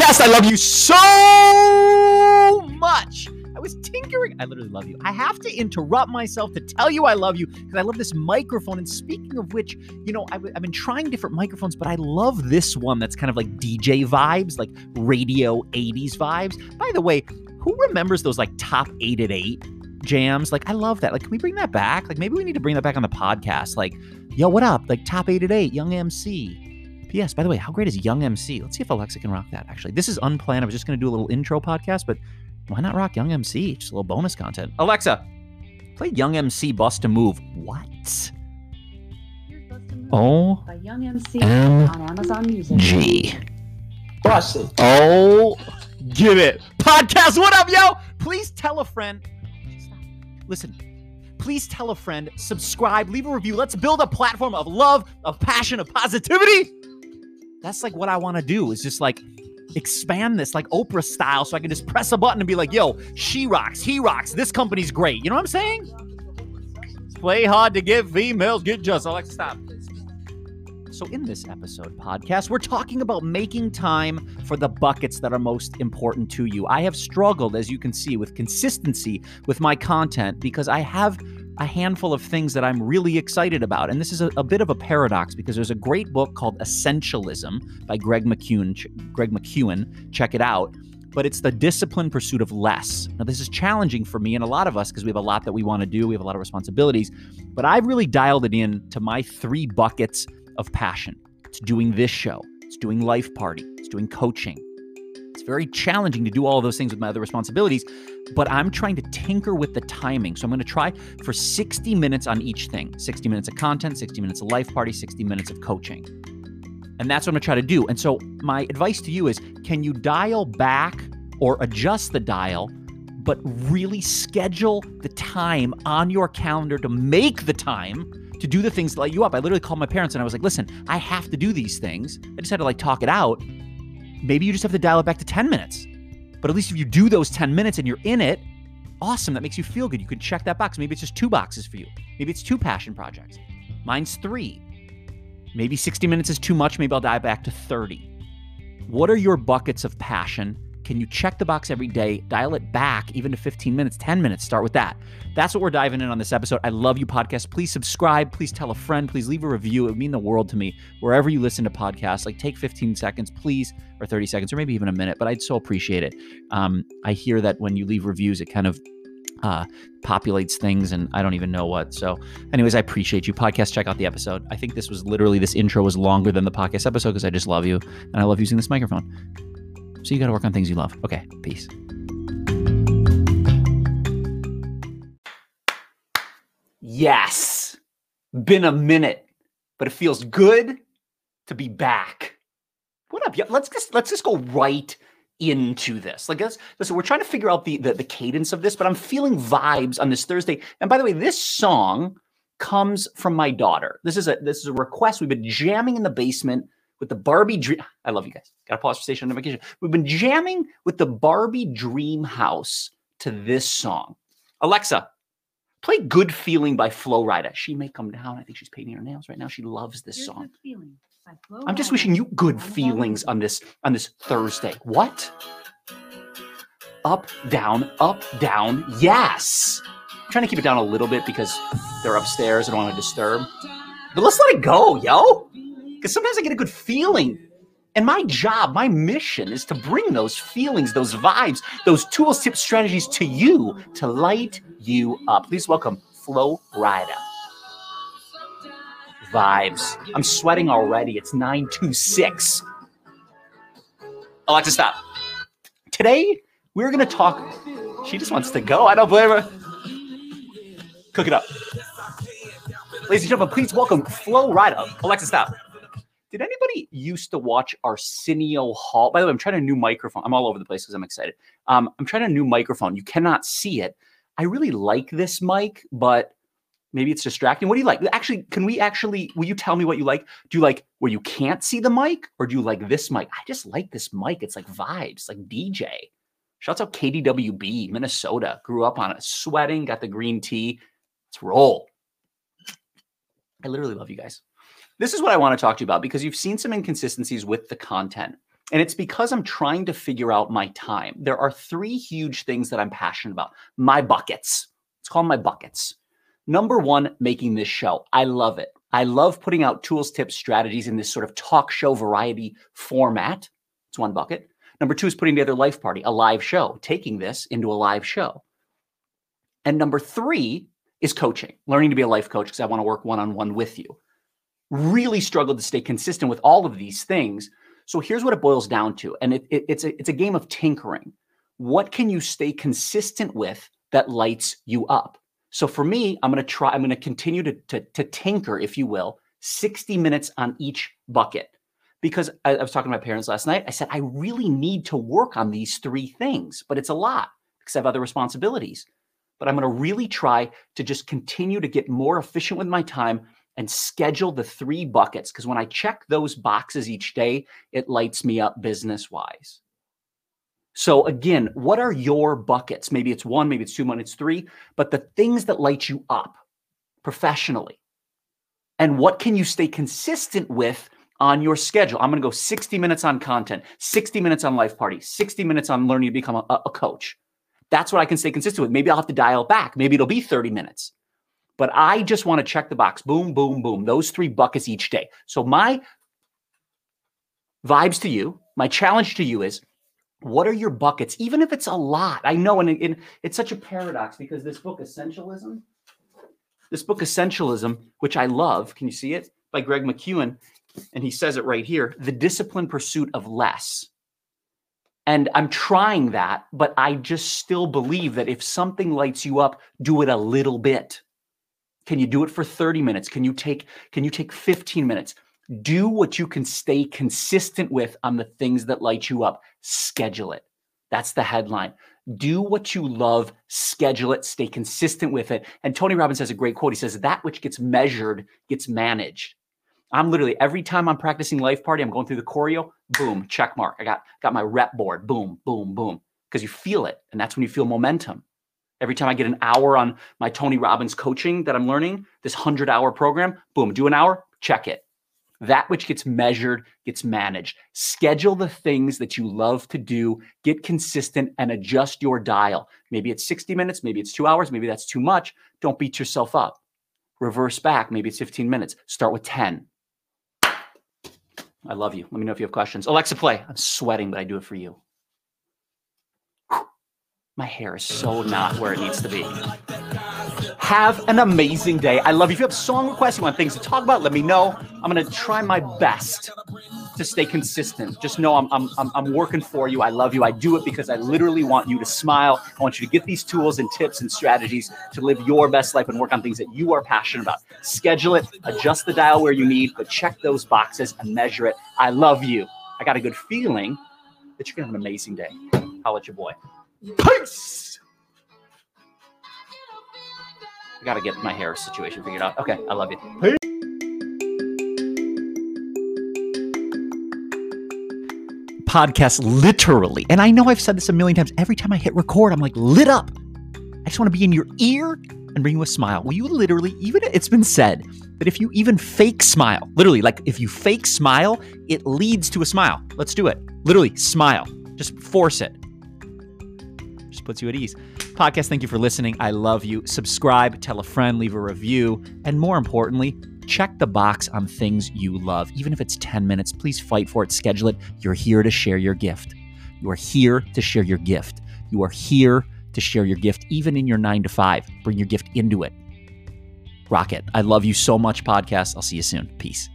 podcast. I love you so much. I was tinkering. I literally love you. I have to interrupt myself to tell you I love you because I love this microphone. And speaking of which, you know, I've, I've been trying different microphones, but I love this one that's kind of like DJ vibes, like radio 80s vibes. By the way, who remembers those like top eight at eight jams? Like, I love that. Like, can we bring that back? Like, maybe we need to bring that back on the podcast. Like, yo, what up? Like, top eight at eight, Young MC. P.S. By the way, how great is Young MC? Let's see if Alexa can rock that. Actually, this is unplanned. I was just going to do a little intro podcast, but why not rock Young MC? Just a little bonus content. Alexa, play Young MC Bust a Move. What? Oh, by Young MC M- on Amazon Music. G. Bust it. Oh, give it. Podcast, what up, yo? Please tell a friend. Listen, please tell a friend, subscribe, leave a review. Let's build a platform of love, of passion, of positivity. That's like what I want to do is just like expand this like Oprah style so I can just press a button and be like, yo, she rocks, he rocks, this company's great. You know what I'm saying? Play hard to get females, get just. Alexa, stop. So, in this episode podcast, we're talking about making time for the buckets that are most important to you. I have struggled, as you can see, with consistency with my content because I have a handful of things that I'm really excited about. And this is a, a bit of a paradox because there's a great book called Essentialism by Greg McKeown. Greg McKeown, check it out. But it's the disciplined pursuit of less. Now, this is challenging for me and a lot of us because we have a lot that we want to do. We have a lot of responsibilities. But I've really dialed it in to my three buckets of passion. It's doing this show, it's doing Life Party, it's doing coaching. Very challenging to do all those things with my other responsibilities, but I'm trying to tinker with the timing. So I'm going to try for 60 minutes on each thing 60 minutes of content, 60 minutes of Life Party, 60 minutes of coaching. And that's what I'm going to try to do. And so my advice to you is can you dial back or adjust the dial? But really schedule the time on your calendar to make the time to do the things that light you up. I literally called my parents and I was like, listen, I have to do these things. I just had to like talk it out. Maybe you just have to dial it back to 10 minutes. But at least if you do those 10 minutes and you're in it, awesome. That makes you feel good. You can check that box. Maybe it's just two boxes for you. Maybe it's two passion projects. Mine's three. Maybe 60 minutes is too much. Maybe I'll dial back to 30. What are your buckets of passion? Can you check the box every day, dial it back even to 15 minutes, 10 minutes? Start with that. That's what we're diving in on this episode. I love you, podcast. Please subscribe. Please tell a friend. Please leave a review. It would mean the world to me wherever you listen to podcasts. Like take 15 seconds, please, or 30 seconds, or maybe even a minute, but I'd so appreciate it. Um, I hear that when you leave reviews, it kind of uh, populates things and I don't even know what. So, anyways, I appreciate you. Podcast, check out the episode. I think this was literally, this intro was longer than the podcast episode because I just love you and I love using this microphone. So, you got to work on things you love. Okay, peace. Yes, been a minute, but it feels good to be back. What up? Let's just let's just go right into this. Like, let's, listen, we're trying to figure out the, the the cadence of this, but I'm feeling vibes on this Thursday. And by the way, this song comes from my daughter. This is a this is a request. We've been jamming in the basement with the Barbie dream. I love you guys. Got to pause for station notification. We've been jamming with the Barbie Dream House to this song. Alexa, play "Good Feeling" by Flo Rida. She may come down. I think she's painting her nails right now. She loves this Here's song. Good Feeling by Flo I'm just wishing you good feelings on this on this Thursday. What? Up, down, up, down. Yes. I'm trying to keep it down a little bit because they're upstairs. I don't want to disturb. But let's let it go, yo. Because sometimes I get a good feeling. And my job, my mission is to bring those feelings, those vibes, those tools, tips, strategies to you to light you up. Please welcome Flo Rida. Vibes. I'm sweating already. It's 926. Alexa, stop. Today, we're going to talk. She just wants to go. I don't blame her. Cook it up. Ladies and gentlemen, please welcome Flo Rida. Alexa, stop. Did anybody used to watch Arsenio Hall? By the way, I'm trying a new microphone. I'm all over the place because I'm excited. Um, I'm trying a new microphone. You cannot see it. I really like this mic, but maybe it's distracting. What do you like? Actually, can we actually, will you tell me what you like? Do you like where you can't see the mic or do you like this mic? I just like this mic. It's like vibes, like DJ. Shouts out KDWB, Minnesota. Grew up on it, sweating, got the green tea. Let's roll. I literally love you guys. This is what I want to talk to you about because you've seen some inconsistencies with the content. And it's because I'm trying to figure out my time. There are three huge things that I'm passionate about my buckets. Let's call them my buckets. Number one, making this show. I love it. I love putting out tools, tips, strategies in this sort of talk show variety format. It's one bucket. Number two is putting together Life Party, a live show, taking this into a live show. And number three is coaching, learning to be a life coach because I want to work one on one with you. Really struggled to stay consistent with all of these things. So here's what it boils down to. And it, it, it's, a, it's a game of tinkering. What can you stay consistent with that lights you up? So for me, I'm going to try, I'm going to continue to, to, to tinker, if you will, 60 minutes on each bucket. Because I, I was talking to my parents last night. I said, I really need to work on these three things, but it's a lot because I have other responsibilities. But I'm going to really try to just continue to get more efficient with my time and schedule the three buckets. Because when I check those boxes each day, it lights me up business wise. So again, what are your buckets? Maybe it's one, maybe it's two, maybe it's three, but the things that light you up professionally. And what can you stay consistent with on your schedule? I'm going to go 60 minutes on content, 60 minutes on life party, 60 minutes on learning to become a, a coach. That's what I can stay consistent with. Maybe I'll have to dial back. Maybe it'll be 30 minutes. But I just want to check the box. Boom, boom, boom. Those three buckets each day. So my vibes to you, my challenge to you is what are your buckets even if it's a lot i know and, and, it's such a paradox because this book essentialism this book essentialism which i love can you see it by greg mckeown and he says it right here the disciplined pursuit of less and i'm trying that but i just still believe that if something lights you up do it a little bit can you do it for 30 minutes can you take can you take 15 minutes do what you can stay consistent with on the things that light you up. Schedule it. That's the headline. Do what you love, schedule it, stay consistent with it. And Tony Robbins has a great quote. He says, That which gets measured gets managed. I'm literally every time I'm practicing life party, I'm going through the choreo, boom, check mark. I got got my rep board, boom, boom, boom. Because you feel it. And that's when you feel momentum. Every time I get an hour on my Tony Robbins coaching that I'm learning, this 100 hour program, boom, do an hour, check it. That which gets measured gets managed. Schedule the things that you love to do, get consistent, and adjust your dial. Maybe it's 60 minutes, maybe it's two hours, maybe that's too much. Don't beat yourself up. Reverse back, maybe it's 15 minutes. Start with 10. I love you. Let me know if you have questions. Alexa, play. I'm sweating, but I do it for you. My hair is so not where it needs to be. Have an amazing day. I love you. If you have song requests, you want things to talk about, let me know. I'm going to try my best to stay consistent. Just know I'm, I'm, I'm, working for you. I love you. I do it because I literally want you to smile. I want you to get these tools and tips and strategies to live your best life and work on things that you are passionate about. Schedule it, adjust the dial where you need, but check those boxes and measure it. I love you. I got a good feeling that you're going to have an amazing day. I'll let your boy. Peace. I gotta get my hair situation figured out. Okay, I love you. Peace. Podcast literally, and I know I've said this a million times. Every time I hit record, I'm like lit up. I just want to be in your ear and bring you a smile. Will you literally, even it's been said that if you even fake smile, literally, like if you fake smile, it leads to a smile. Let's do it. Literally, smile. Just force it. Puts you at ease podcast. Thank you for listening. I love you. Subscribe, tell a friend, leave a review, and more importantly, check the box on things you love. Even if it's 10 minutes, please fight for it, schedule it. You're here to share your gift. You are here to share your gift. You are here to share your gift, even in your nine to five. Bring your gift into it. Rocket. I love you so much, podcast. I'll see you soon. Peace.